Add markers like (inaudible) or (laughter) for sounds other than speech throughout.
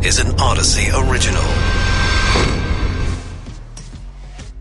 This is an Audacy original.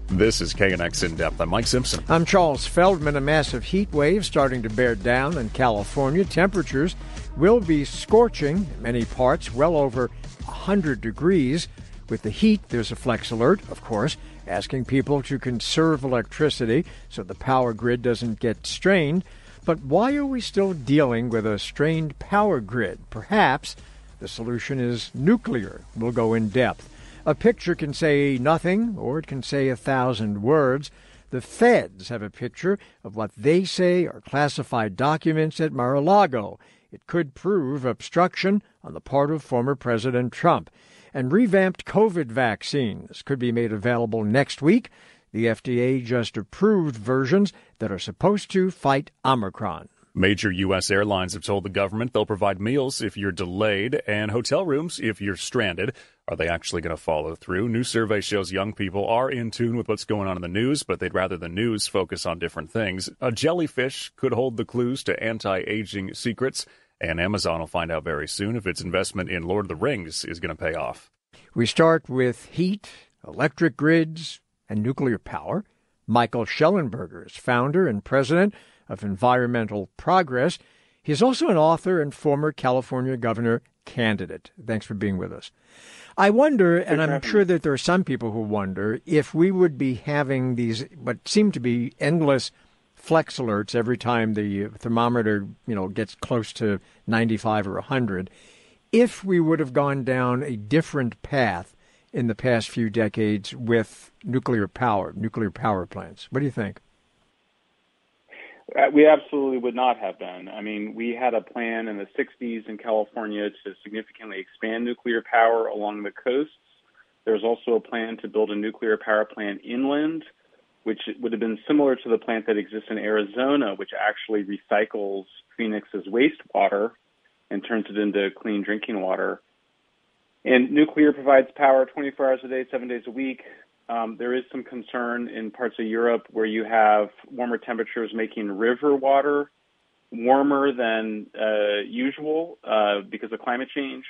This is KNX In Depth. I'm Mike Simpson. I'm Charles Feldman. A massive heat wave starting to bear down in California. Temperatures will be scorching in many parts, well over 100 degrees. With the heat, there's a flex alert, of course, asking people to conserve electricity so the power grid doesn't get strained. But why are we still dealing with a strained power grid? Perhaps the solution is nuclear. We'll go in depth. A picture can say nothing, or it can say a thousand words. The feds have a picture of what they say are classified documents at Mar a Lago. It could prove obstruction on the part of former President Trump. And revamped COVID vaccines could be made available next week. The FDA just approved versions that are supposed to fight Omicron. Major U.S. airlines have told the government they'll provide meals if you're delayed and hotel rooms if you're stranded. Are they actually going to follow through? New survey shows young people are in tune with what's going on in the news, but they'd rather the news focus on different things. A jellyfish could hold the clues to anti aging secrets, and Amazon will find out very soon if its investment in Lord of the Rings is going to pay off. We start with heat, electric grids, and nuclear power. Michael Shellenberger is founder and president of Environmental Progress. He's also an author and former California governor candidate. Thanks for being with us. I wonder, and I'm sure that there are some people who wonder, if we would be having these what seem to be endless flex alerts every time the thermometer, you know, gets close to 95 or 100, if we would have gone down a different path in the past few decades with nuclear power, nuclear power plants. What do you think? Uh, we absolutely would not have been. I mean, we had a plan in the 60s in California to significantly expand nuclear power along the coasts. There's also a plan to build a nuclear power plant inland, which would have been similar to the plant that exists in Arizona, which actually recycles Phoenix's wastewater and turns it into clean drinking water. And nuclear provides power 24 hours a day, seven days a week. Um, there is some concern in parts of Europe where you have warmer temperatures making river water warmer than uh, usual uh, because of climate change.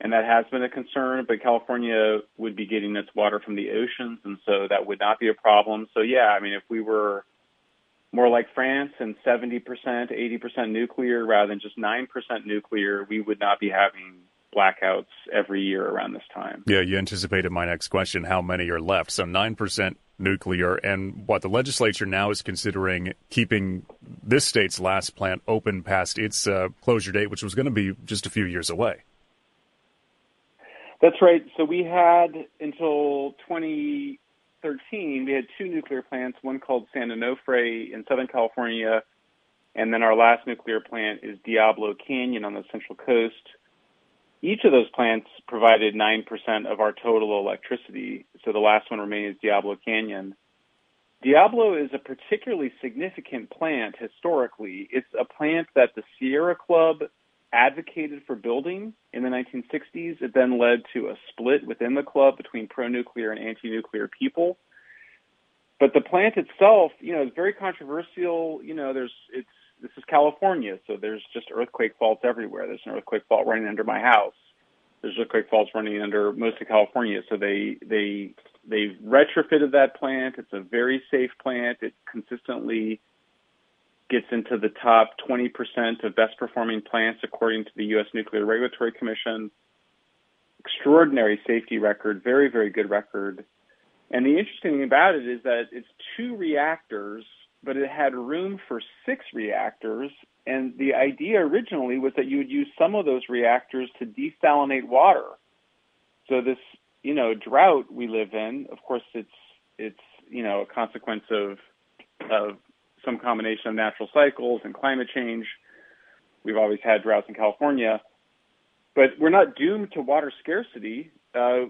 And that has been a concern, but California would be getting its water from the oceans, and so that would not be a problem. So, yeah, I mean, if we were more like France and 70%, 80% nuclear rather than just 9% nuclear, we would not be having blackouts every year around this time. Yeah, you anticipated my next question how many are left? So 9% nuclear, and what the legislature now is considering keeping this state's last plant open past its uh, closure date, which was going to be just a few years away. That's right. So we had until 2013, we had two nuclear plants, one called San Onofre in Southern California, and then our last nuclear plant is Diablo Canyon on the Central Coast each of those plants provided 9% of our total electricity. So the last one remaining is Diablo Canyon. Diablo is a particularly significant plant historically. It's a plant that the Sierra Club advocated for building in the 1960s. It then led to a split within the club between pro-nuclear and anti-nuclear people. But the plant itself, you know, is very controversial. You know, there's it's this is California, so there's just earthquake faults everywhere. There's an earthquake fault running under my house. There's earthquake faults running under most of California. So they they they've retrofitted that plant. It's a very safe plant. It consistently gets into the top 20% of best performing plants according to the U.S. Nuclear Regulatory Commission. Extraordinary safety record, very very good record. And the interesting thing about it is that it's two reactors but it had room for six reactors. And the idea originally was that you would use some of those reactors to desalinate water. So this, you know, drought we live in, of course, it's it's you know a consequence of of some combination of natural cycles and climate change. We've always had droughts in California, but we're not doomed to water scarcity. Uh,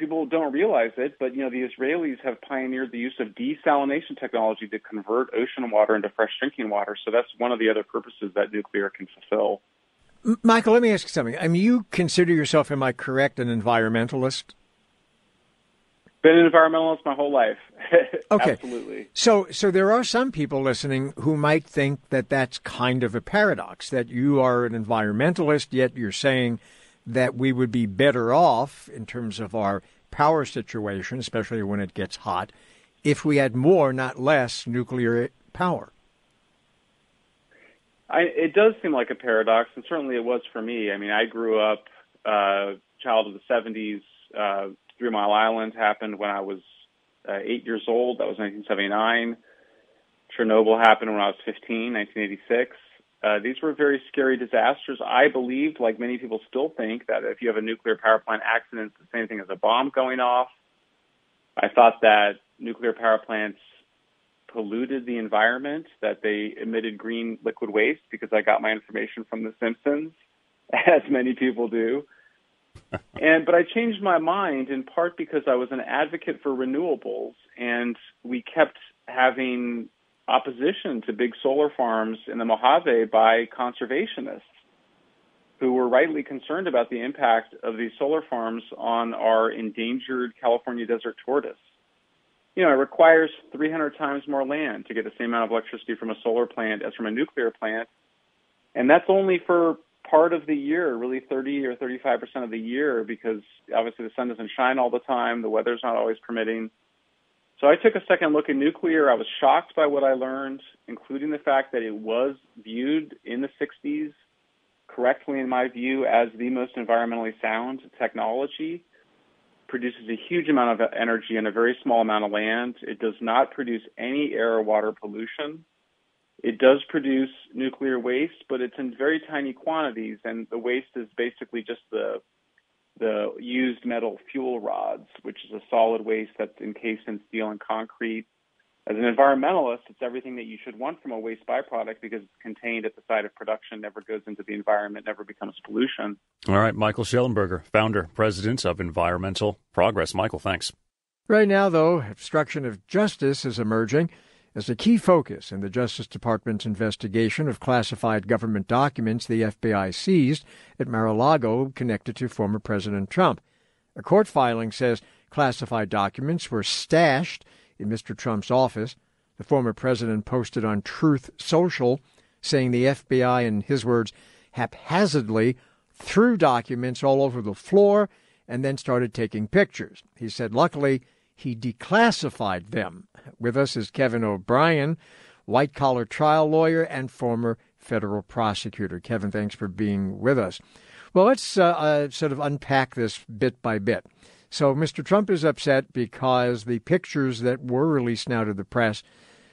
people don't realize it, but you know the Israelis have pioneered the use of desalination technology to convert ocean water into fresh drinking water. So that's one of the other purposes that nuclear can fulfill. Michael, let me ask you something. I mean, you consider yourself, am I correct, an environmentalist? Been an environmentalist my whole life. (laughs) okay. Absolutely. So, so there are some people listening who might think that that's kind of a paradox that you are an environmentalist, yet you're saying that we would be better off in terms of our power situation, especially when it gets hot, if we had more, not less, nuclear power. I, it does seem like a paradox, and certainly it was for me. I mean, I grew up, uh, child of the 70s. Uh, Three Mile Island happened when I was uh, eight years old. That was 1979. Chernobyl happened when I was 15, 1986. Uh, these were very scary disasters. I believed, like many people still think, that if you have a nuclear power plant accident, it's the same thing as a bomb going off. I thought that nuclear power plants polluted the environment, that they emitted green liquid waste because I got my information from The Simpsons, (laughs) as many people do. (laughs) and but I changed my mind in part because I was an advocate for renewables, and we kept having opposition to big solar farms in the Mojave by conservationists who were rightly concerned about the impact of these solar farms on our endangered California desert tortoise. You know, it requires 300 times more land to get the same amount of electricity from a solar plant as from a nuclear plant. And that's only for part of the year, really 30 or 35% of the year, because obviously the sun doesn't shine all the time, the weather's not always permitting. So I took a second look at nuclear. I was shocked by what I learned, including the fact that it was viewed in the 60s correctly, in my view, as the most environmentally sound technology. Produces a huge amount of energy in a very small amount of land. It does not produce any air or water pollution. It does produce nuclear waste, but it's in very tiny quantities, and the waste is basically just the the used metal fuel rods, which is a solid waste that's encased in steel and concrete. As an environmentalist, it's everything that you should want from a waste byproduct because it's contained at the site of production, never goes into the environment, never becomes pollution. All right, Michael Shellenberger, founder, president of Environmental Progress. Michael, thanks. Right now, though, obstruction of justice is emerging as a key focus in the Justice Department's investigation of classified government documents the FBI seized at Mar-a-Lago connected to former President Trump. A court filing says classified documents were stashed in Mr. Trump's office. The former president posted on Truth Social saying the FBI, in his words, haphazardly threw documents all over the floor and then started taking pictures. He said, luckily, he declassified them. With us is Kevin O'Brien, white collar trial lawyer and former federal prosecutor. Kevin, thanks for being with us. Well, let's uh, uh, sort of unpack this bit by bit. So, Mr. Trump is upset because the pictures that were released now to the press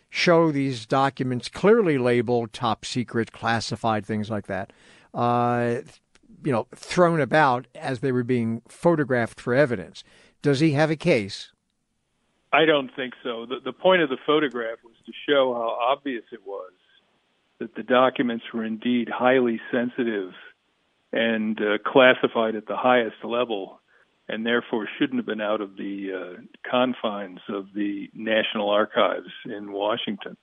show these documents clearly labeled top secret, classified, things like that, uh, you know, thrown about as they were being photographed for evidence. Does he have a case? I don't think so. The, the point of the photograph was to show how obvious it was that the documents were indeed highly sensitive and uh, classified at the highest level, and therefore shouldn't have been out of the uh, confines of the National Archives in Washington.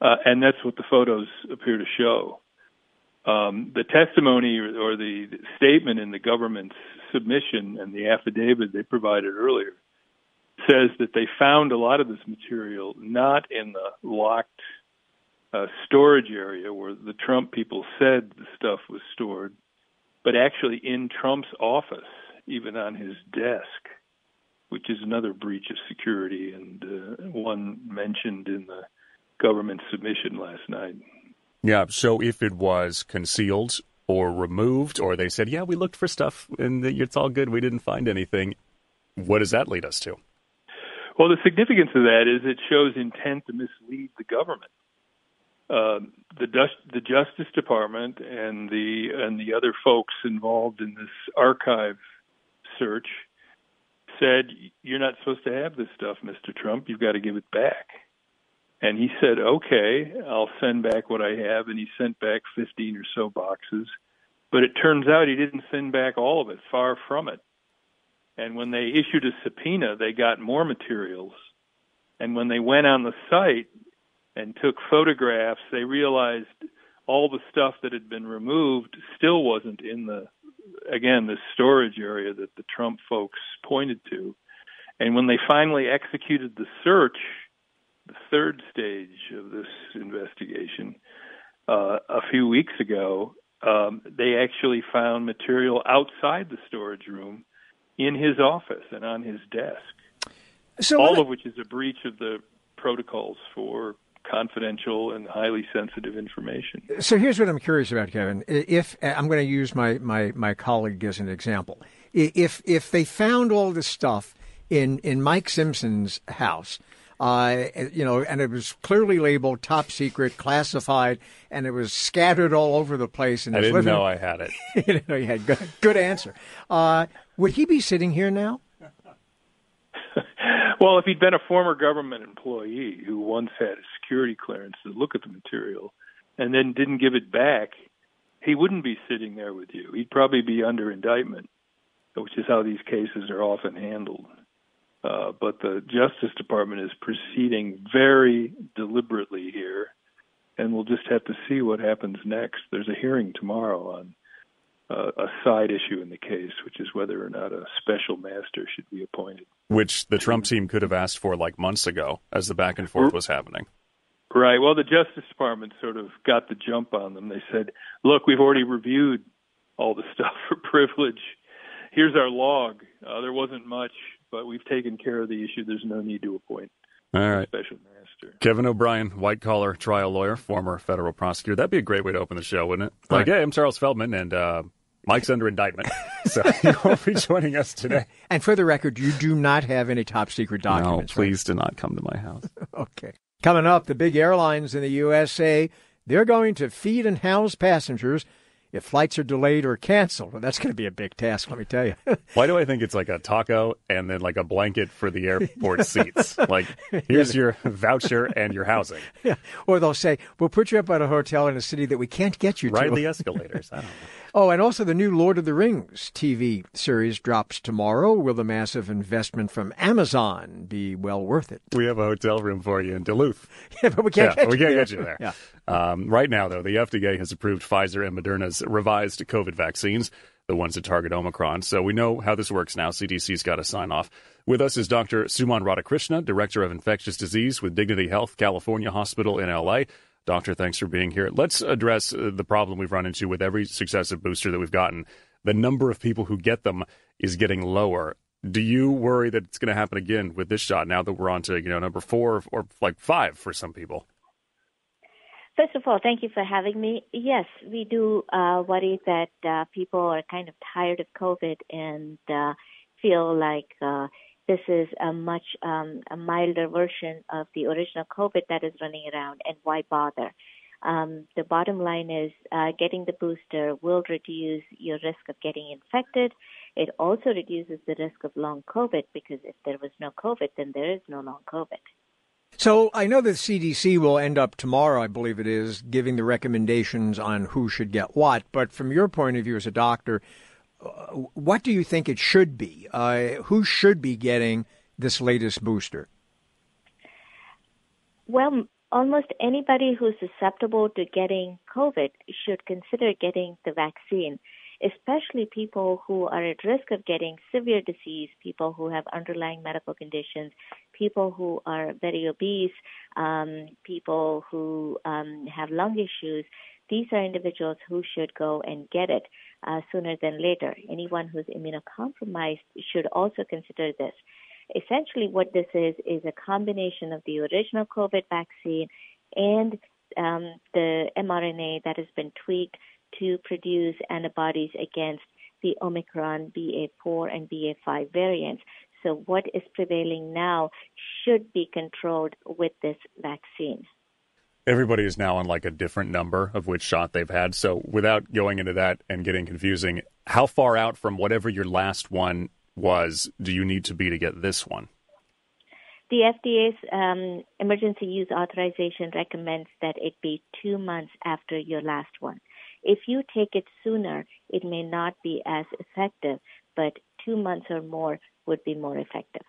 Uh, and that's what the photos appear to show. Um, the testimony or, or the statement in the government's submission and the affidavit they provided earlier says that they found a lot of this material not in the locked uh, storage area where the Trump people said the stuff was stored, but actually in Trump's office, even on his desk, which is another breach of security and uh, one mentioned in the government submission last night. Yeah, so if it was concealed or removed, or they said, yeah, we looked for stuff and it's all good, we didn't find anything, what does that lead us to? Well, the significance of that is it shows intent to mislead the government. Uh, the the Justice Department and the and the other folks involved in this archive search said you're not supposed to have this stuff, Mr. Trump. You've got to give it back. And he said, "Okay, I'll send back what I have." And he sent back 15 or so boxes. But it turns out he didn't send back all of it. Far from it. And when they issued a subpoena, they got more materials. And when they went on the site and took photographs, they realized all the stuff that had been removed still wasn't in the, again, the storage area that the Trump folks pointed to. And when they finally executed the search, the third stage of this investigation, uh, a few weeks ago, um, they actually found material outside the storage room in his office and on his desk. So all of which is a breach of the protocols for confidential and highly sensitive information. So here's what I'm curious about, Kevin. If I'm going to use my, my, my colleague as an example, if if they found all this stuff in in Mike Simpson's house, uh, you know, and it was clearly labeled top secret, classified, and it was scattered all over the place. And I didn't living, know I had it. (laughs) you know, you had good, good answer. Uh, would he be sitting here now? (laughs) well, if he'd been a former government employee who once had a security clearance to look at the material and then didn't give it back, he wouldn't be sitting there with you. He'd probably be under indictment, which is how these cases are often handled. Uh, but the Justice Department is proceeding very deliberately here, and we'll just have to see what happens next. There's a hearing tomorrow on uh, a side issue in the case, which is whether or not a special master should be appointed. Which the Trump team could have asked for like months ago as the back and forth was happening. Right. Well, the Justice Department sort of got the jump on them. They said, look, we've already reviewed all the (laughs) stuff for privilege. Here's our log. Uh, there wasn't much but we've taken care of the issue. There's no need to appoint All right. special master. Kevin O'Brien, white collar trial lawyer, former federal prosecutor. That'd be a great way to open the show, wouldn't it? Like, right. hey, I'm Charles Feldman, and uh, Mike's under indictment, (laughs) so he won't be joining us today. And for the record, you do not have any top secret documents. No, please right? do not come to my house. (laughs) okay. Coming up, the big airlines in the USA, they're going to feed and house passengers if flights are delayed or canceled. Well, that's going to be a big task, let me tell you. (laughs) Why do I think it's like a taco and then like a blanket for the airport seats? Like, here's your voucher and your housing. Yeah. Or they'll say, we'll put you up at a hotel in a city that we can't get you Ride to. Ride the escalators. I don't know. Oh, and also the new Lord of the Rings TV series drops tomorrow. Will the massive investment from Amazon be well worth it? We have a hotel room for you in Duluth. (laughs) yeah, but we can't, yeah, get, we you can't get you there. Yeah. Um, right now, though, the FDA has approved Pfizer and Moderna's revised COVID vaccines, the ones that target Omicron. So we know how this works now. CDC's got to sign off. With us is Dr. Suman Radhakrishna, Director of Infectious Disease with Dignity Health California Hospital in LA. Doctor, thanks for being here. Let's address uh, the problem we've run into with every successive booster that we've gotten. The number of people who get them is getting lower. Do you worry that it's going to happen again with this shot now that we're on to you know number four or like five for some people? First of all, thank you for having me. Yes, we do uh, worry that uh, people are kind of tired of COVID and uh, feel like uh, this is a much um, a milder version of the original COVID that is running around, and why bother? Um, the bottom line is uh, getting the booster will reduce your risk of getting infected. It also reduces the risk of long COVID because if there was no COVID, then there is no long COVID. So I know the CDC will end up tomorrow, I believe it is, giving the recommendations on who should get what. But from your point of view as a doctor, what do you think it should be? Uh, who should be getting this latest booster? Well, almost anybody who's susceptible to getting COVID should consider getting the vaccine, especially people who are at risk of getting severe disease, people who have underlying medical conditions, people who are very obese, um, people who um, have lung issues. These are individuals who should go and get it uh, sooner than later. Anyone who's immunocompromised should also consider this. Essentially, what this is is a combination of the original COVID vaccine and um, the mRNA that has been tweaked to produce antibodies against the Omicron BA4 and BA5 variants. So, what is prevailing now should be controlled with this vaccine everybody is now on like a different number of which shot they've had. So without going into that and getting confusing, how far out from whatever your last one was do you need to be to get this one? The FDA's um, emergency use authorization recommends that it be two months after your last one. If you take it sooner, it may not be as effective, but two months or more would be more effective.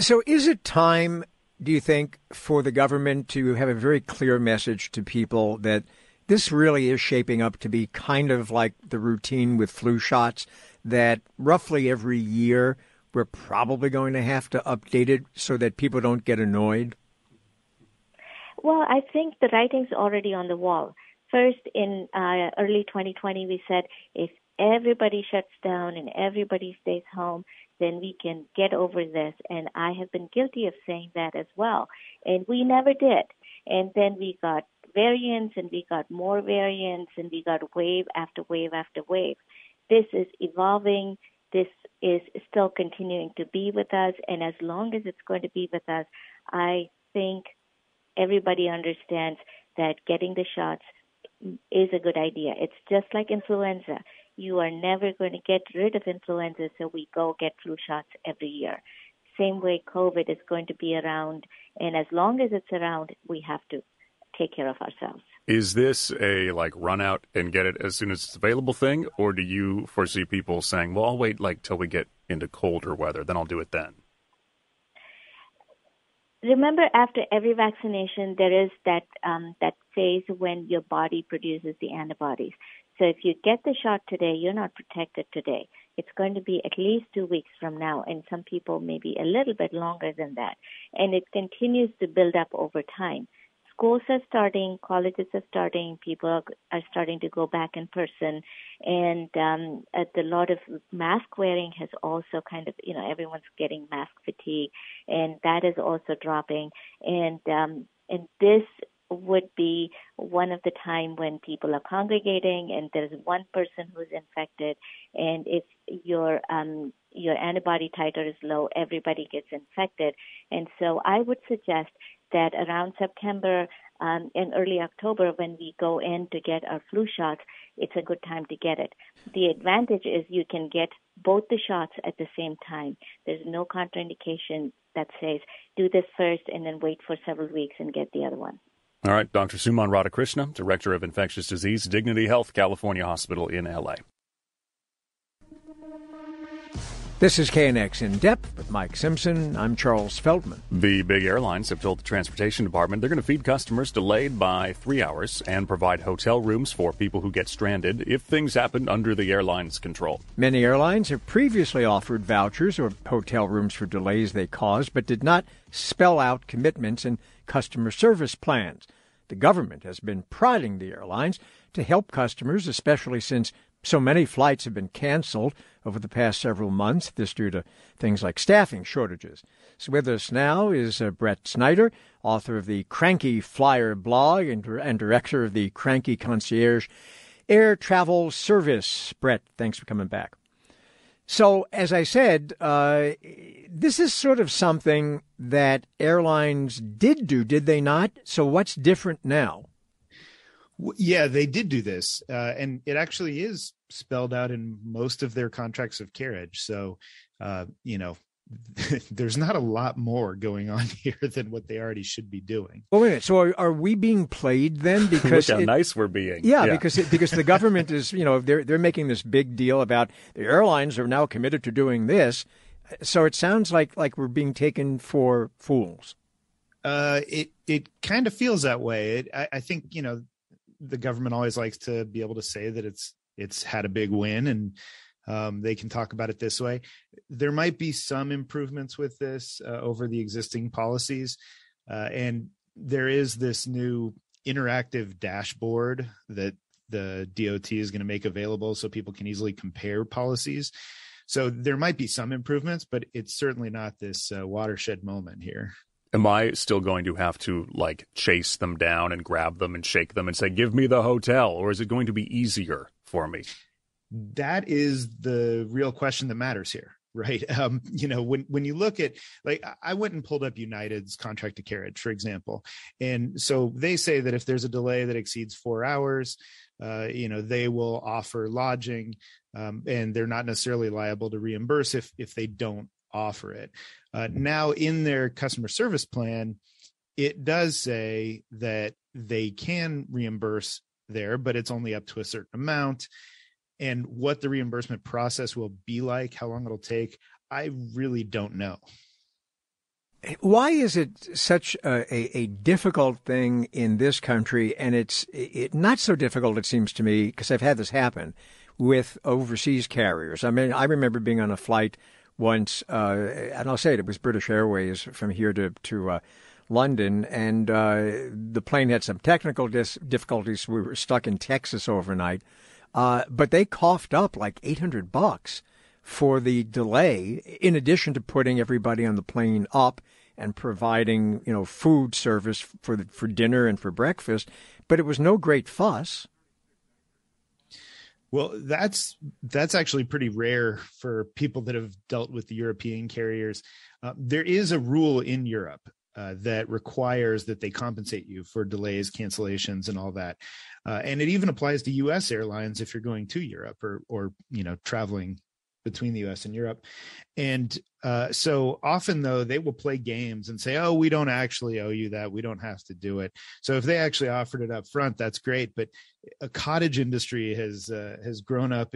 So, is it time do you think, for the government to have a very clear message to people that this really is shaping up to be kind of like the routine with flu shots, that roughly every year we're probably going to have to update it so that people don't get annoyed? Well, I think the writing's already on the wall. First, in uh, early 2020, we said if everybody shuts down and everybody stays home, then we can get over this. And I have been guilty of saying that as well. And we never did. And then we got variants and we got more variants and we got wave after wave after wave. This is evolving. This is still continuing to be with us. And as long as it's going to be with us, I think everybody understands that getting the shots is a good idea. It's just like influenza. You are never going to get rid of influenza, so we go get flu shots every year. Same way COVID is going to be around, and as long as it's around, we have to take care of ourselves. Is this a like run out and get it as soon as it's available thing, or do you foresee people saying, "Well, I'll wait like till we get into colder weather, then I'll do it then"? remember after every vaccination there is that um, that phase when your body produces the antibodies so if you get the shot today you're not protected today. It's going to be at least two weeks from now and some people maybe a little bit longer than that. And it continues to build up over time. Schools are starting, colleges are starting, people are starting to go back in person, and um, a lot of mask wearing has also kind of, you know, everyone's getting mask fatigue, and that is also dropping, and um, and this would be one of the time when people are congregating and there's one person who's infected and if your um your antibody titer is low everybody gets infected and so i would suggest that around September um, and early October, when we go in to get our flu shots, it's a good time to get it. The advantage is you can get both the shots at the same time. There's no contraindication that says do this first and then wait for several weeks and get the other one. All right, Dr. Suman Radhakrishna, Director of Infectious Disease, Dignity Health, California Hospital in LA. This is KNX In Depth with Mike Simpson. I'm Charles Feldman. The big airlines have told the Transportation Department they're going to feed customers delayed by three hours and provide hotel rooms for people who get stranded if things happen under the airline's control. Many airlines have previously offered vouchers or hotel rooms for delays they caused, but did not spell out commitments and customer service plans. The government has been prodding the airlines to help customers, especially since so many flights have been canceled over the past several months, this due to things like staffing shortages. So with us now is uh, Brett Snyder, author of the Cranky Flier blog and, and director of the Cranky Concierge Air Travel Service. Brett, thanks for coming back. So, as I said, uh, this is sort of something that airlines did do, did they not? So, what's different now? Yeah, they did do this, uh, and it actually is spelled out in most of their contracts of carriage. So, uh, you know, (laughs) there's not a lot more going on (laughs) here than what they already should be doing. Well, wait a minute. So are, are we being played then? (laughs) Because Look how it, nice we're being. Yeah, yeah. because it, because the government is, you know, they're they're making this big deal about the airlines are now committed to doing this. So it sounds like like we're being taken for fools. Uh, it it kind of feels that way. It, I, I think you know the government always likes to be able to say that it's it's had a big win and um, they can talk about it this way. There might be some improvements with this uh, over the existing policies, uh, and there is this new interactive dashboard that the DOT is going to make available so people can easily compare policies. So there might be some improvements, but it's certainly not this uh, watershed moment here am I still going to have to like chase them down and grab them and shake them and say, give me the hotel? Or is it going to be easier for me? That is the real question that matters here. Right. (laughs) Um, you know, when, when you look at like I went and pulled up United's contract to carriage, for example. And so they say that if there's a delay that exceeds four hours, uh, you know, they will offer lodging um, and they're not necessarily liable to reimburse if if they don't offer it. Uh, now, in their customer service plan, it does say that they can reimburse there, but it's only up to a certain amount. And what the reimbursement process will be like, how long it'll take, I really don't know. Why is it such a, a, a, difficult thing in this country? And it's it, not so difficult, it seems to me, because I've had this happen with overseas carriers. I mean, I remember being on a flight once, uh, and I'll say it, it was British Airways from here to to uh, London, and uh, the plane had some technical dis- difficulties. We were stuck in Texas overnight, but they coughed up like 800 bucks for the delay, in addition to putting everybody on the plane up and providing you know food service for the, for dinner and for breakfast. But it was no great fuss. Well, that's that's actually pretty rare for people that have dealt with the European carriers. Uh, there is a rule in Europe uh, that requires that they compensate you for delays, cancellations, and all that. Uh, and it even applies to U.S. airlines if you're going to Europe or or you know traveling between the US and Europe. And uh, so often, though, they will play games and say, oh, we don't actually owe you that. We don't have to do it. So if they actually offered it up front, that's great. But a cottage industry has uh, has grown up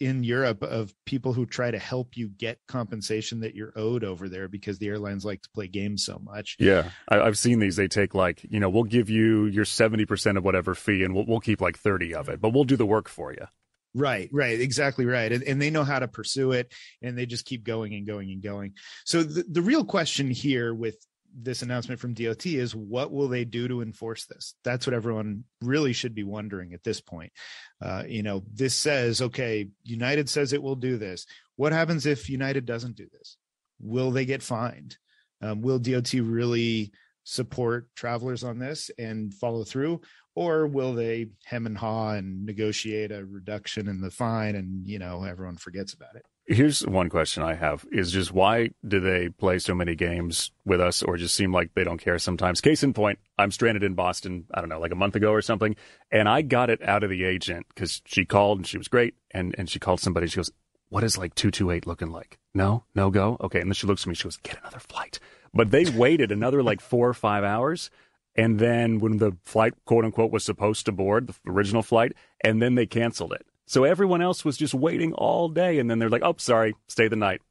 in Europe of people who try to help you get compensation that you're owed over there because the airlines like to play games so much. Yeah, I, have seen these. They take like, you know, we'll give you your 70% of whatever fee and we'll, we'll keep like 30 of it, but we'll do the work for you. Right, right, exactly right. And, and they know how to pursue it and they just keep going and going and going. So the, the real question here with this announcement from DOT is what will they do to enforce this? That's what everyone really should be wondering at this point. Uh, you know, this says, okay, United says it will do this. What happens if United doesn't do this? Will they get fined? Um, will DOT really support travelers on this and follow through? Or will they hem and haw and negotiate a reduction in the fine and you know everyone forgets about it? Here's one question i have is just why do they play so many games with us or just seem like they don't care sometimes? Case in point i'm stranded in boston i don't know like a month ago or something and i got it out of the agent because she called and she was great and and she called somebody she goes what is like 228 looking like? No no go? Okay. And then she looks at me she goes get another flight. But they waited another like four or five hours and then when the flight, quote unquote, was supposed to board, the original flight, and then they canceled it. So everyone else was just waiting all day. And then they're like, oh, sorry, stay the night.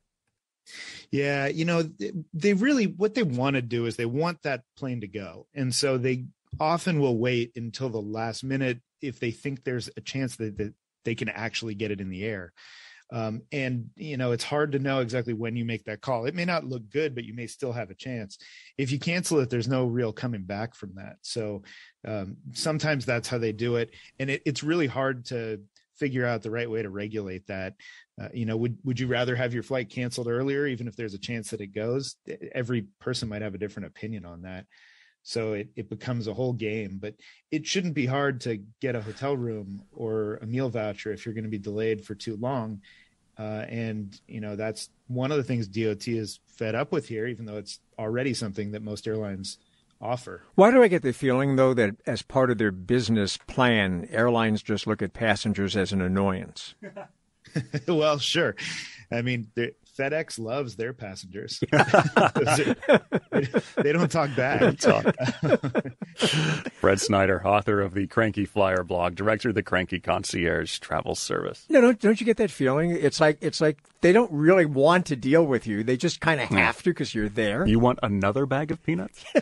Yeah. You know, they really, what they want to do is they want that plane to go. And so they often will wait until the last minute if they think there's a chance that, that they can actually get it in the air. Um, and you know it's hard to know exactly when you make that call. It may not look good but you may still have a chance. If you cancel it there's no real coming back from that. So um, sometimes that's how they do it. And it, it's really hard to figure out the right way to regulate that. Uh, you know would would you rather have your flight canceled earlier even if there's a chance that it goes? Every person might have a different opinion on that. So it, it becomes a whole game but it shouldn't be hard to get a hotel room or a meal voucher if you're going to be delayed for too long uh, and you know that's one of the things DOT is fed up with here, even though it's already something that most airlines offer. Why do I get the feeling though that as part of their business plan, airlines just look at passengers as an annoyance? (laughs) well, sure. I mean, FedEx loves their passengers. (laughs) they don't talk back. Talk. Brett Snyder, author of the Cranky Flier blog, director of the Cranky Concierge Travel Service. No, don't, don't you get that feeling? It's like it's like they don't really want to deal with you. They just kind of have to because you're there. You want another bag of peanuts? (laughs)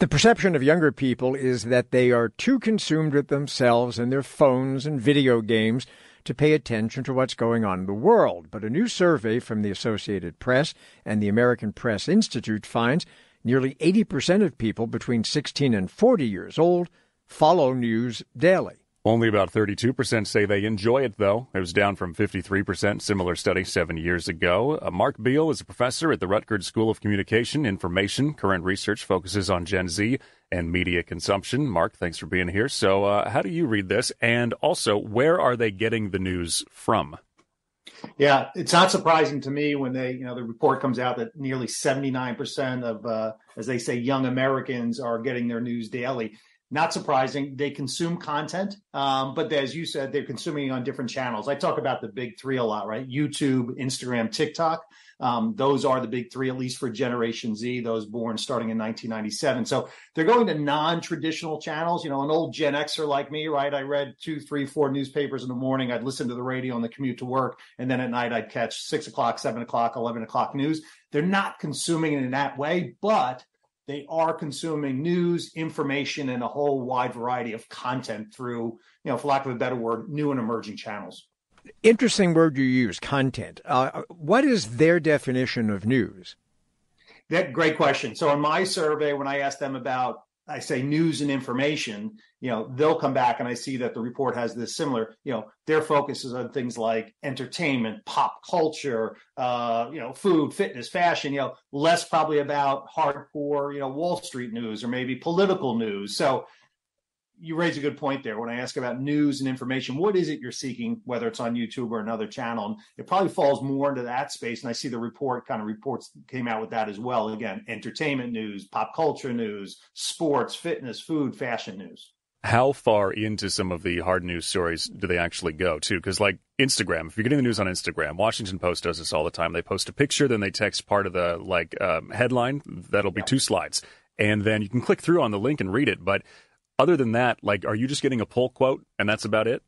The perception of younger people is that they are too consumed with themselves and their phones and video games to pay attention to what's going on in the world. But a new survey from the Associated Press and the American Press Institute finds nearly 80% of people between 16 and 40 years old follow news daily. Only about 32% say they enjoy it, though. It was down from 53%, similar study seven years ago. Uh, Mark Beal is a professor at the Rutgers School of Communication Information. Current research focuses on Gen Z and media consumption. Mark, thanks for being here. So, uh, how do you read this? And also, where are they getting the news from? Yeah, it's not surprising to me when they, you know, the report comes out that nearly 79% of, uh, as they say, young Americans are getting their news daily. Not surprising. They consume content, um, but as you said, they're consuming on different channels. I talk about the big three a lot, right? YouTube, Instagram, TikTok. Um, those are the big three, at least for Generation Z, those born starting in 1997. So they're going to non-traditional channels. You know, an old Gen Xer like me, right? I read two, three, four newspapers in the morning. I'd listen to the radio on the commute to work, and then at night I'd catch six o'clock, seven o'clock, eleven o'clock news. They're not consuming it in that way, but they are consuming news, information, and a whole wide variety of content through, you know, for lack of a better word, new and emerging channels. Interesting word you use, content. Uh, what is their definition of news? that great question. So in my survey, when I asked them about I say news and information, you know, they'll come back and I see that the report has this similar, you know, their focus is on things like entertainment, pop culture, uh, you know, food, fitness, fashion, you know, less probably about hardcore, you know, Wall Street news or maybe political news. So you raise a good point there when I ask about news and information. What is it you're seeking, whether it's on YouTube or another channel? And it probably falls more into that space. And I see the report kind of reports came out with that as well. Again, entertainment news, pop culture news, sports, fitness, food, fashion news. How far into some of the hard news stories do they actually go too? Because like Instagram, if you're getting the news on Instagram, Washington Post does this all the time. They post a picture, then they text part of the like um, headline. That'll be yeah. two slides, and then you can click through on the link and read it. But other than that, like, are you just getting a pull quote and that's about it?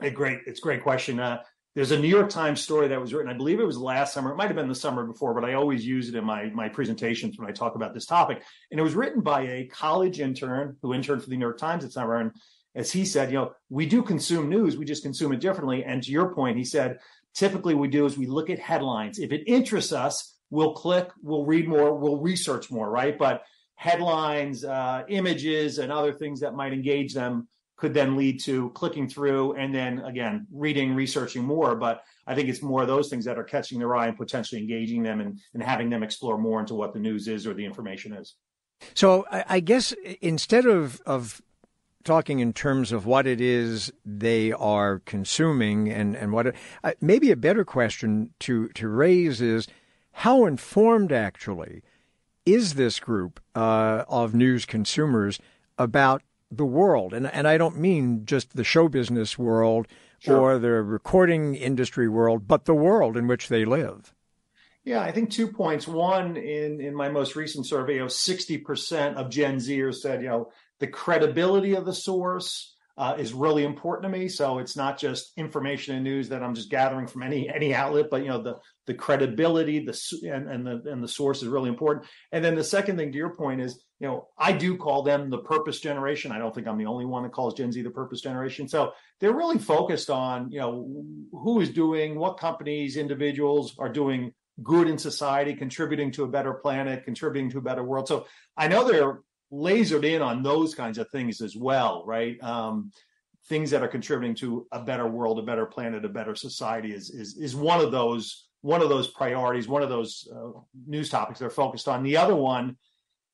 Hey, great. It's a great question. Uh, there's a New York Times story that was written, I believe it was last summer. It might have been the summer before, but I always use it in my, my presentations when I talk about this topic. And it was written by a college intern who interned for the New York Times at summer. And as he said, you know, we do consume news, we just consume it differently. And to your point, he said, typically we do is we look at headlines. If it interests us, we'll click, we'll read more, we'll research more, right? But headlines, uh, images, and other things that might engage them could then lead to clicking through and then again reading, researching more. But I think it's more of those things that are catching their eye and potentially engaging them and, and having them explore more into what the news is or the information is. So I guess instead of of talking in terms of what it is they are consuming and and what uh, maybe a better question to to raise is how informed actually is this group uh, of news consumers about the world? And, and I don't mean just the show business world sure. or the recording industry world, but the world in which they live. Yeah, I think two points. One, in, in my most recent survey, of 60% of Gen Zers said, you know, the credibility of the source, uh, is really important to me. So it's not just information and news that I'm just gathering from any any outlet, but you know the the credibility, the and, and the and the source is really important. And then the second thing to your point is, you know, I do call them the purpose generation. I don't think I'm the only one that calls Gen Z the purpose generation. So they're really focused on you know who is doing what companies, individuals are doing good in society, contributing to a better planet, contributing to a better world. So I know they're lasered in on those kinds of things as well, right? Um, things that are contributing to a better world, a better planet, a better society is is is one of those one of those priorities, one of those uh, news topics they're focused on. The other one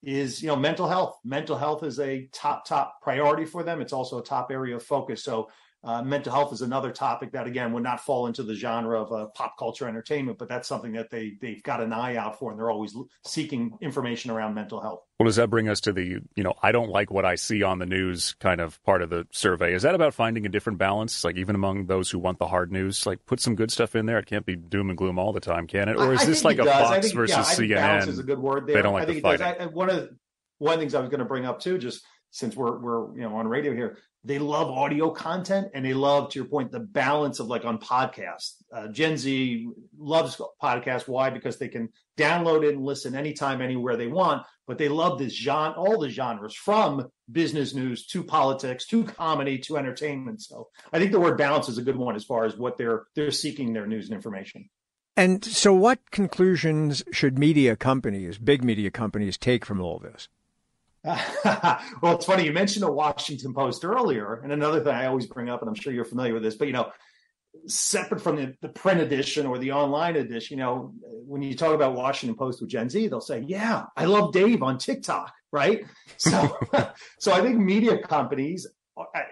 is you know mental health. Mental health is a top top priority for them. It's also a top area of focus. So uh, mental health is another topic that, again, would not fall into the genre of uh, pop culture entertainment, but that's something that they they've got an eye out for, and they're always seeking information around mental health. Well, does that bring us to the you know I don't like what I see on the news kind of part of the survey? Is that about finding a different balance, like even among those who want the hard news, like put some good stuff in there? It can't be doom and gloom all the time, can it? Or is I this like a does. Fox think, versus yeah, CNN? Is a good word there. They don't like I think the fighting. I, one of the, one of the things I was going to bring up too, just since we're we're you know on radio here, they love audio content and they love, to your point, the balance of like on podcasts. Uh, Gen Z loves podcasts. Why? Because they can download it and listen anytime, anywhere they want. But they love this genre, all the genres from business news to politics to comedy to entertainment. So I think the word balance is a good one as far as what they're they're seeking their news and information. And so, what conclusions should media companies, big media companies, take from all this? (laughs) well, it's funny you mentioned the Washington Post earlier, and another thing I always bring up, and I'm sure you're familiar with this, but you know, separate from the, the print edition or the online edition, you know, when you talk about Washington Post with Gen Z, they'll say, "Yeah, I love Dave on TikTok," right? So, (laughs) so I think media companies,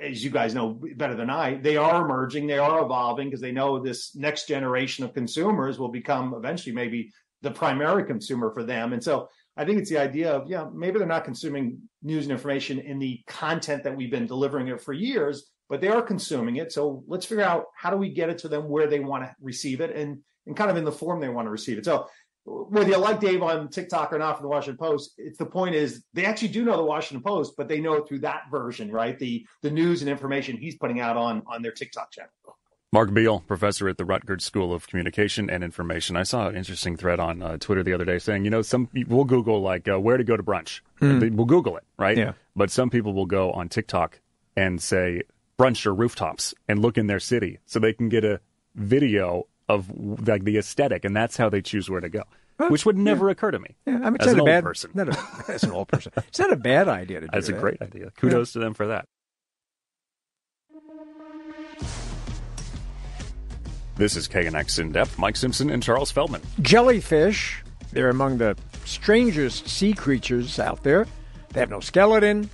as you guys know better than I, they are emerging, they are evolving because they know this next generation of consumers will become eventually maybe the primary consumer for them, and so I think it's the idea of, yeah, maybe they're not consuming news and information in the content that we've been delivering it for years, but they are consuming it. So let's figure out how do we get it to them where they want to receive it and, and kind of in the form they want to receive it. So whether you like Dave on TikTok or not from the Washington Post, it's the point is they actually do know the Washington Post, but they know it through that version, right? The the news and information he's putting out on on their TikTok channel. Mark Beal, professor at the Rutgers School of Communication and Information. I saw an interesting thread on uh, Twitter the other day saying, you know, some will Google like uh, where to go to brunch. Mm. We'll Google it, right? Yeah. But some people will go on TikTok and say brunch or rooftops and look in their city so they can get a video of like the aesthetic, and that's how they choose where to go. which would never occur to me Yeah, I mean, as an not a old bad person. Not a, (laughs) as an old person, it's not a bad idea to do That's a great idea. Kudos to them for that. This is KNX In Depth. Mike Simpson and Charles Feldman. Jellyfish, they're among the strangest sea creatures out there. They have no skeleton,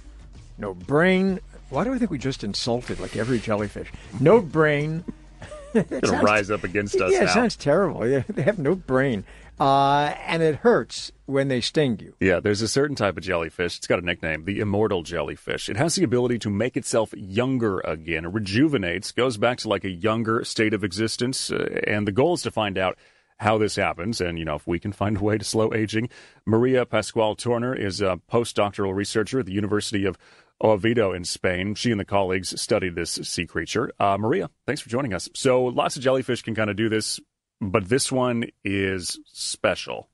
no brain. Why do I think we just insulted like every jellyfish? No brain. (laughs) Going to rise up against us yeah, it sounds terrible. Yeah, (laughs) they have no brain. Uh, and it hurts when they sting you. Yeah, there's a certain type of jellyfish. It's got a nickname, the immortal jellyfish. It has the ability to make itself younger again. It rejuvenates, goes back to like a younger state of existence. Uh, and the goal is to find out how this happens. And, you know, if we can find a way to slow aging. Maria Pascual Torner is a postdoctoral researcher at the University of Oviedo in Spain. She and the colleagues studied this sea creature. Uh, Maria, thanks for joining us. So lots of jellyfish can kind of do this, but this one is special.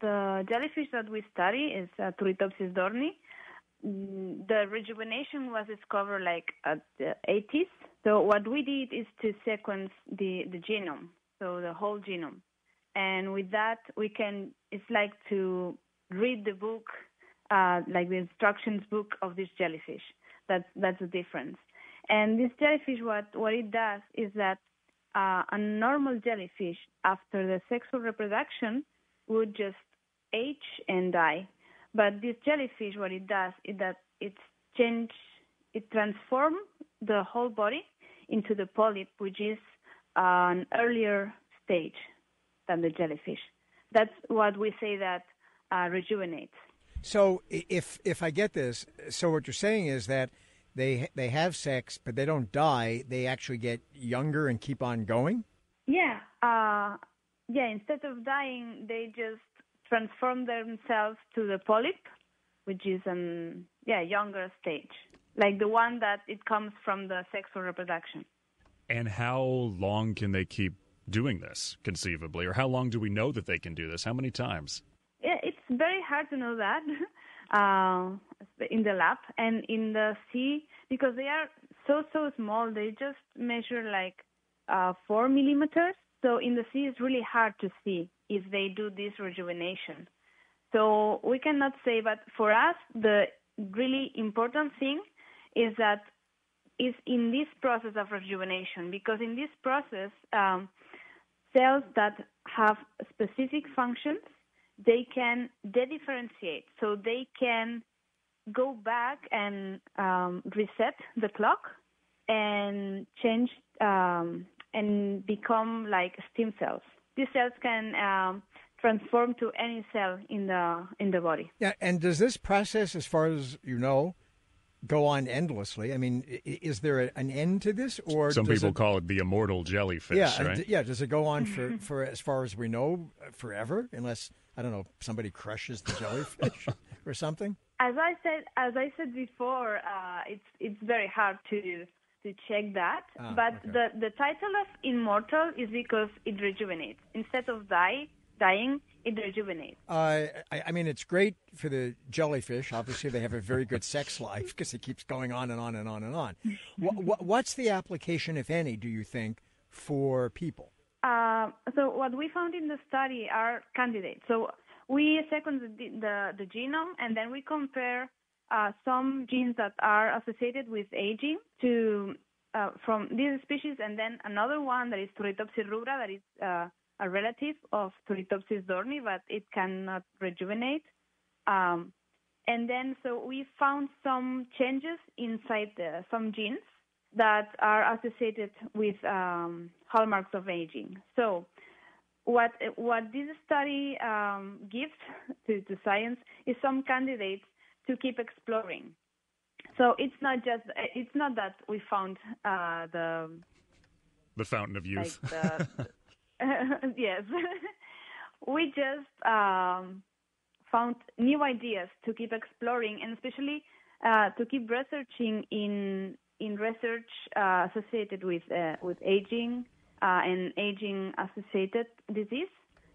The jellyfish that we study is uh, Turritopsis dohrnii. Mm, The rejuvenation was discovered like at the 80s. So what we did is to sequence the, the genome, so the whole genome. And with that, we can, it's like to read the book, uh, like the instructions book of this jellyfish. That's, that's the difference. And this jellyfish, what, what it does is that uh, a normal jellyfish, after the sexual reproduction, would just age and die. But this jellyfish, what it does is that it change, it transforms the whole body into the polyp, which is an earlier stage than the jellyfish. That's what we say that uh, rejuvenates. So if if I get this, so what you're saying is that they they have sex, but they don't die. They actually get younger and keep on going. Yeah, uh, yeah. Instead of dying, they just transform themselves to the polyp, which is an yeah younger stage, like the one that it comes from the sexual reproduction. And how long can they keep doing this, conceivably? Or how long do we know that they can do this? How many times? Yeah, it's very hard to know that (laughs) uh, in the lab and in the sea because they are so so small. They just measure like uh, four millimeters. So in the sea, it's really hard to see if they do this rejuvenation. So we cannot say, but for us, the really important thing is that is in this process of rejuvenation because in this process, um, cells that have specific functions they can de-differentiate, so they can go back and um, reset the clock and change um, and become like stem cells. These cells can um, transform to any cell in the in the body. Yeah, and does this process, as far as you know, go on endlessly? I mean, i- i- is there a, an end to this, or Some does people it, call it the immortal jellyfish, yeah, right? yeah? Does it go on for, for as far as we know uh, forever? Unless I don't know, somebody crushes the jellyfish (laughs) or something. As I said, as I said before, uh, it's it's very hard to to check that. Ah, but okay. the the title of immortal is because it rejuvenates. Instead of die dying, it rejuvenates. Uh, I, I mean, it's great for the jellyfish. Obviously, they have a very good sex life because it keeps going on and on and on and on. What, what, what's the application, if any, do you think, for people? Uh, so what we found in the study are candidates. So we sequence the, the, the genome and then we compare uh, some genes that are associated with aging to uh, from this species, and then another one that is Turritopsis rubra, that is uh, a relative of Turritopsis dohrnii, but it cannot rejuvenate. Um, and then so we found some changes inside the, some genes that are associated with um, hallmarks of aging. So, what what this study um, gives to, to science is some candidates to keep exploring. So it's not just it's not that we found uh, the The fountain of like youth. (laughs) yes, (laughs) we just um, found new ideas to keep exploring and especially uh, to keep researching in in research uh, associated with uh, with aging uh, and aging associated disease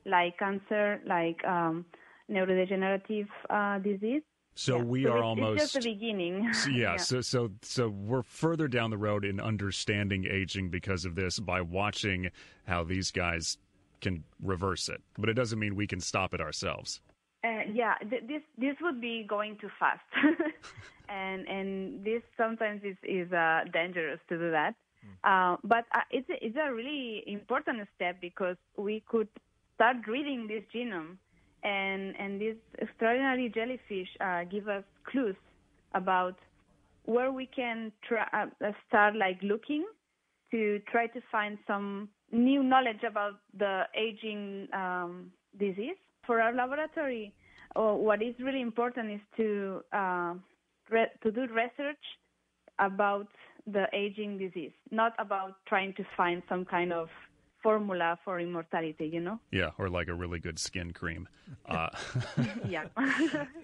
like cancer, like um, neurodegenerative uh, disease. So Yeah. we So are it's, almost it's just the beginning. (laughs) So, yeah, so so so we're further down the road in understanding aging because of this by watching how these guys can reverse it, but it doesn't mean we can stop it ourselves. Uh, yeah, th- this this would be going too fast, (laughs) and and this sometimes is is uh, dangerous to do that. Uh, but uh, it's a, it's a really important step because we could start reading this genome, and and these extraordinary jellyfish uh, give us clues about where we can try, uh, start like looking to try to find some new knowledge about the aging um, disease. For our laboratory, uh, what is really important is to uh, re- to do research about the aging disease, not about trying to find some kind of formula for immortality. You know? Yeah, or like a really good skin cream. Uh, (laughs) yeah. (laughs)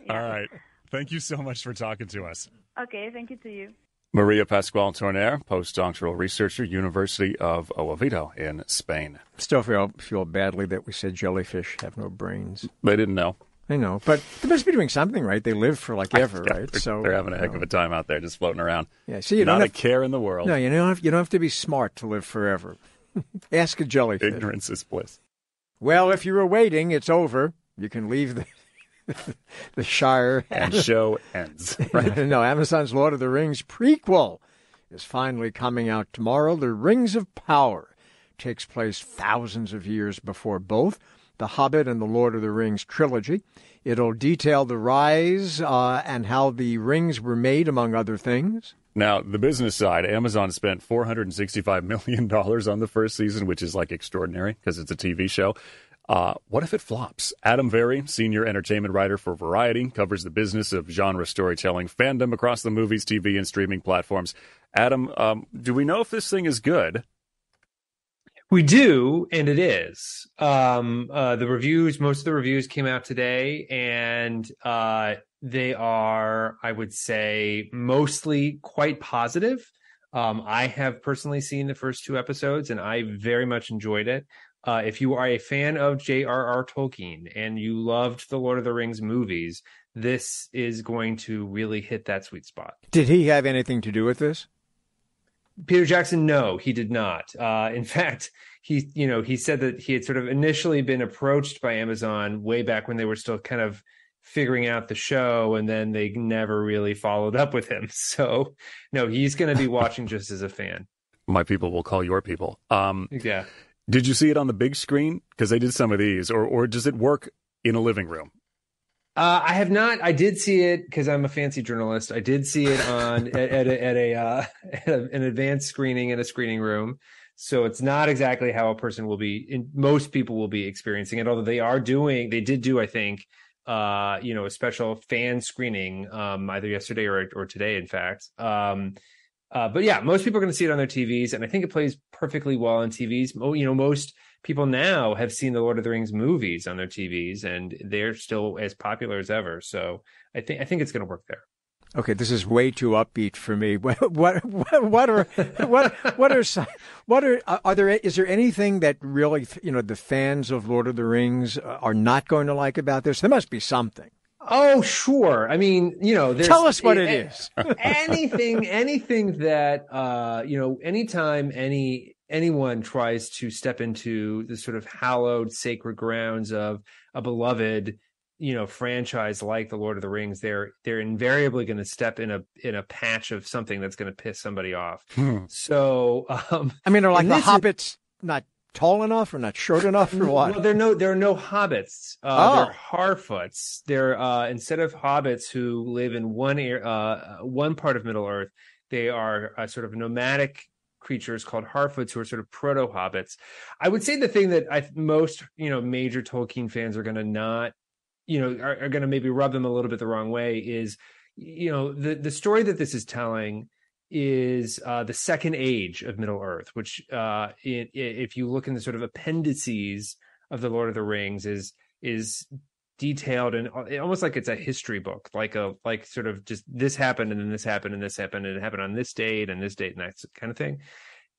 All right. Thank you so much for talking to us. Okay. Thank you to you. Maria Pascual Torner, postdoctoral researcher, University of Oviedo in Spain. Still feel feel badly that we said jellyfish have no brains. They didn't know. I know, but they must be doing something right. They live for like (laughs) ever, Yeah, right? They're, So they're having a heck know. of a time out there, just floating around. Yeah, see, you Not don't a care in the world. no, you don't have you don't have to be smart to live forever. (laughs) Ask a jellyfish. Ignorance is bliss. Well, if you were waiting, it's over. You can leave the (laughs) the Shire. And show ends. (laughs) Right. no, Amazon's Lord of the Rings prequel is finally coming out tomorrow. The Rings of Power takes place thousands of years before both The Hobbit and the Lord of the Rings trilogy. It'll detail the rise uh, and how the rings were made, among other things. Now, the business side, Amazon spent $465 million on the first season, which is like extraordinary because it's a TV show. Uh, what if it flops? Adam Vary, senior entertainment writer for Variety, covers the business of genre storytelling, fandom across the movies, TV, and streaming platforms. Adam, um, do we know if this thing is good? We do, and it is. Um, uh, the reviews, most of the reviews came out today, and uh, they are, I would say, mostly quite positive. Um, I have personally seen the first two episodes, and I very much enjoyed it. Uh, if you are a fan of J.R.R. Tolkien and you loved the Lord of the Rings movies, this is going to really hit that sweet spot. Did he have anything to do with this? Peter Jackson, no, he did not. Uh, in (laughs) fact, he, you know, he said that he had sort of initially been approached by Amazon way back when they were still kind of figuring out the show, and then they never really followed up with him. (laughs) So, no, he's going to be watching just as a fan. My people will call your people. Um, Yeah. did you see it on the big screen? Because they did some of these, or or does it work in a living room? Uh, I have not. I did see it because I'm a fancy journalist. I did see it on (laughs) at, at a, at, a, uh, (laughs) at a an advanced screening in a screening room. So it's not exactly how a person will be. In, most people will be experiencing it. Although they are doing, they did do, I think, uh, you know, a special fan screening um, either yesterday or or today, in fact. Um, uh, but yeah, most people are going to see it on their TVs, and I think it plays perfectly well on TVs. You know, most people now have seen the Lord of the Rings movies on their TVs, and they're still as popular as ever. So I think I think it's going to work there. Okay, this is way too upbeat for me. (laughs) What what what are what what are what are are there is there anything that really you know the fans of Lord of the Rings are not going to like about this? There must be something. Oh, sure. I mean, you know, there's, Tell us what it a- is. (laughs) anything, anything that uh, you know, anytime any anyone tries to step into the sort of hallowed, sacred grounds of a beloved, you know, franchise like the Lord of the Rings, they're they're invariably going to step in a in a patch of something that's going to piss somebody off. So, um, I mean, are like the this is- hobbits not tall enough or not short enough or what? Well, there are no there are no hobbits. Uh, Oh. They're Harfoots. They're uh, instead of hobbits who live in one uh, one part of Middle Earth, they are uh, sort of nomadic creatures called Harfoots who are sort of proto hobbits. I would say the thing that I most you know major Tolkien fans are going to not you know are, are going to maybe rub them a little bit the wrong way is you know the the story that this is telling is uh, the second age of Middle Earth, which, uh, it, it, if you look in the sort of appendices of the Lord of the Rings, is is detailed and uh, almost like it's a history book, like a like sort of just this happened and then this happened and this happened and it happened on this date and this date and that kind of thing.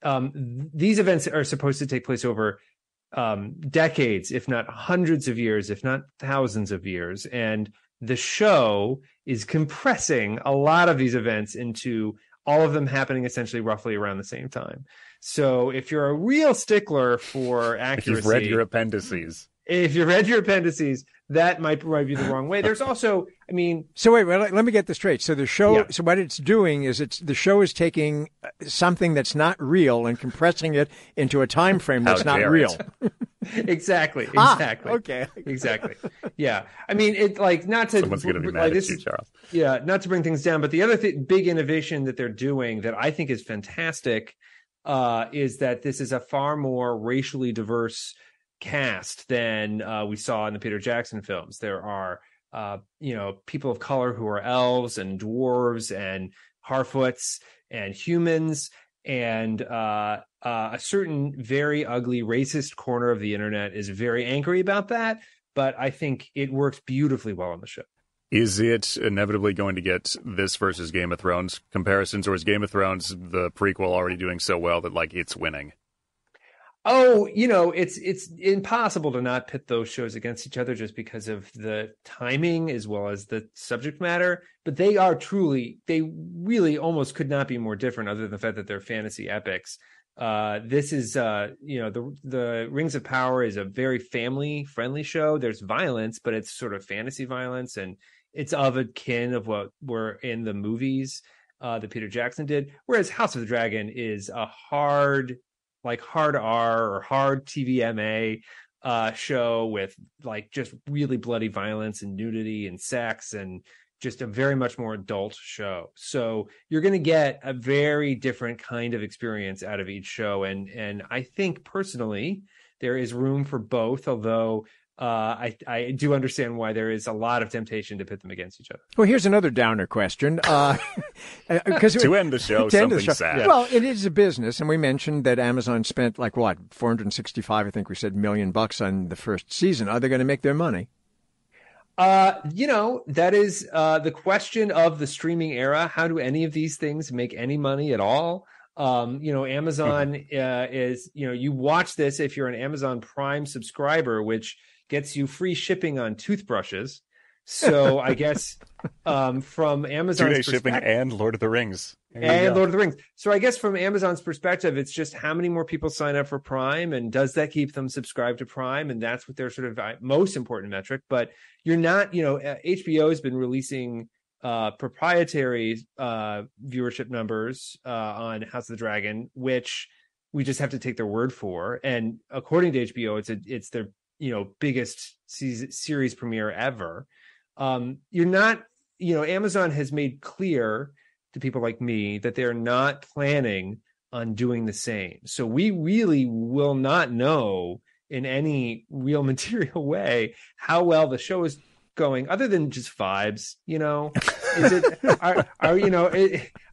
Um, these events are supposed to take place over um, decades, if not hundreds of years, if not thousands of years, and the show is compressing a lot of these events into all of them happening essentially roughly around the same time. So if you're a real stickler for accuracy, you've read your appendices, if you read your appendices, that might rub you the wrong way. There's also, I mean, so wait, well, let me get this straight. So the show, Yeah. so what it's doing is it's the show is taking uh, something that's not real and compressing it into a time frame How that's not real. it. (laughs) exactly, Ah, exactly, okay. exactly. Yeah, I mean, it's like not to someone's going to be like, mad at this you, Charles. Yeah, not to bring things down, but the other th- big innovation that they're doing that I think is fantastic uh, is that this is a far more racially diverse cast than uh, we saw in the Peter Jackson films. There are, uh, you know, people of color who are elves and dwarves and Harfoots and humans. And uh, uh, a certain very ugly racist corner of the internet is very angry about that. But I think it works beautifully well on the show. Is it inevitably going to get this versus Game of Thrones comparisons, or is Game of Thrones the prequel already doing so well that like it's winning? Oh, you know, it's it's impossible to not pit those shows against each other just because of the timing as well as the subject matter. But they are truly, they really almost could not be more different, other than the fact that they're fantasy epics. Uh, this is, uh, you know, the the Rings of Power is a very family friendly show. There's violence, but it's sort of fantasy violence, and it's of a kin of what were in the movies uh, that Peter Jackson did. Whereas House of the Dragon is a hard like hard R or hard TVMA uh, show with like just really bloody violence and nudity and sex and just a very much more adult show. So you're going to get a very different kind of experience out of each show, and and I think personally there is room for both. Although uh, I I do understand why there is a lot of temptation to pit them against each other. Well, here's another downer question. Uh, (laughs) To end the show, (laughs) to end the something sad. Well, it is a business, and we mentioned that Amazon spent like what 465, I think we said, million bucks on the first season. Are they going to make their money? Uh, you know, that is uh, the question of the streaming era. How do any of these things make any money at all? Um, you know, Amazon uh, is, you know, you watch this if you're an Amazon Prime subscriber, which gets you free shipping on toothbrushes. So I guess (laughs) um, from Two Amazon's day shipping and Lord of the Rings. There and. Lord of the Rings. So I guess from Amazon's perspective, it's just how many more people sign up for Prime, and does that keep them subscribed to Prime? And that's what their sort of uh, most important metric. But you're not, you know, uh, HBO has been releasing uh, proprietary uh, viewership numbers uh, on House of the Dragon, which we just have to take their word for. And according to HBO, it's a it's their you know biggest season, series premiere ever. Um, you're not, you know, Amazon has made clear to people like me that they're not planning on doing the same. So we really will not know in any real (laughs) material way how well the show is going other than just vibes you know is it (laughs) are, are you know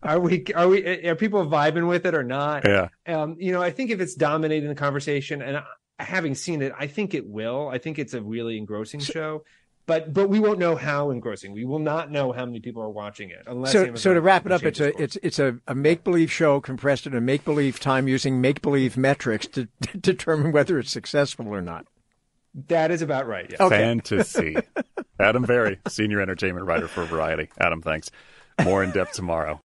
are we are we are people vibing with it or not Yeah. um you know i think if it's dominating the conversation and I, having seen it i think it will i think it's a really engrossing show but but we won't know how engrossing we will not know how many people are watching it unless So, Amazon so to wrap it up, it's a course. it's it's a, a make believe show compressed in a make believe time using make believe metrics to, to (laughs) determine whether it's successful or not. that is about right yeah. Okay. Fantasy. (laughs) Adam Vary, senior entertainment writer for Variety. Adam, thanks. More in depth tomorrow.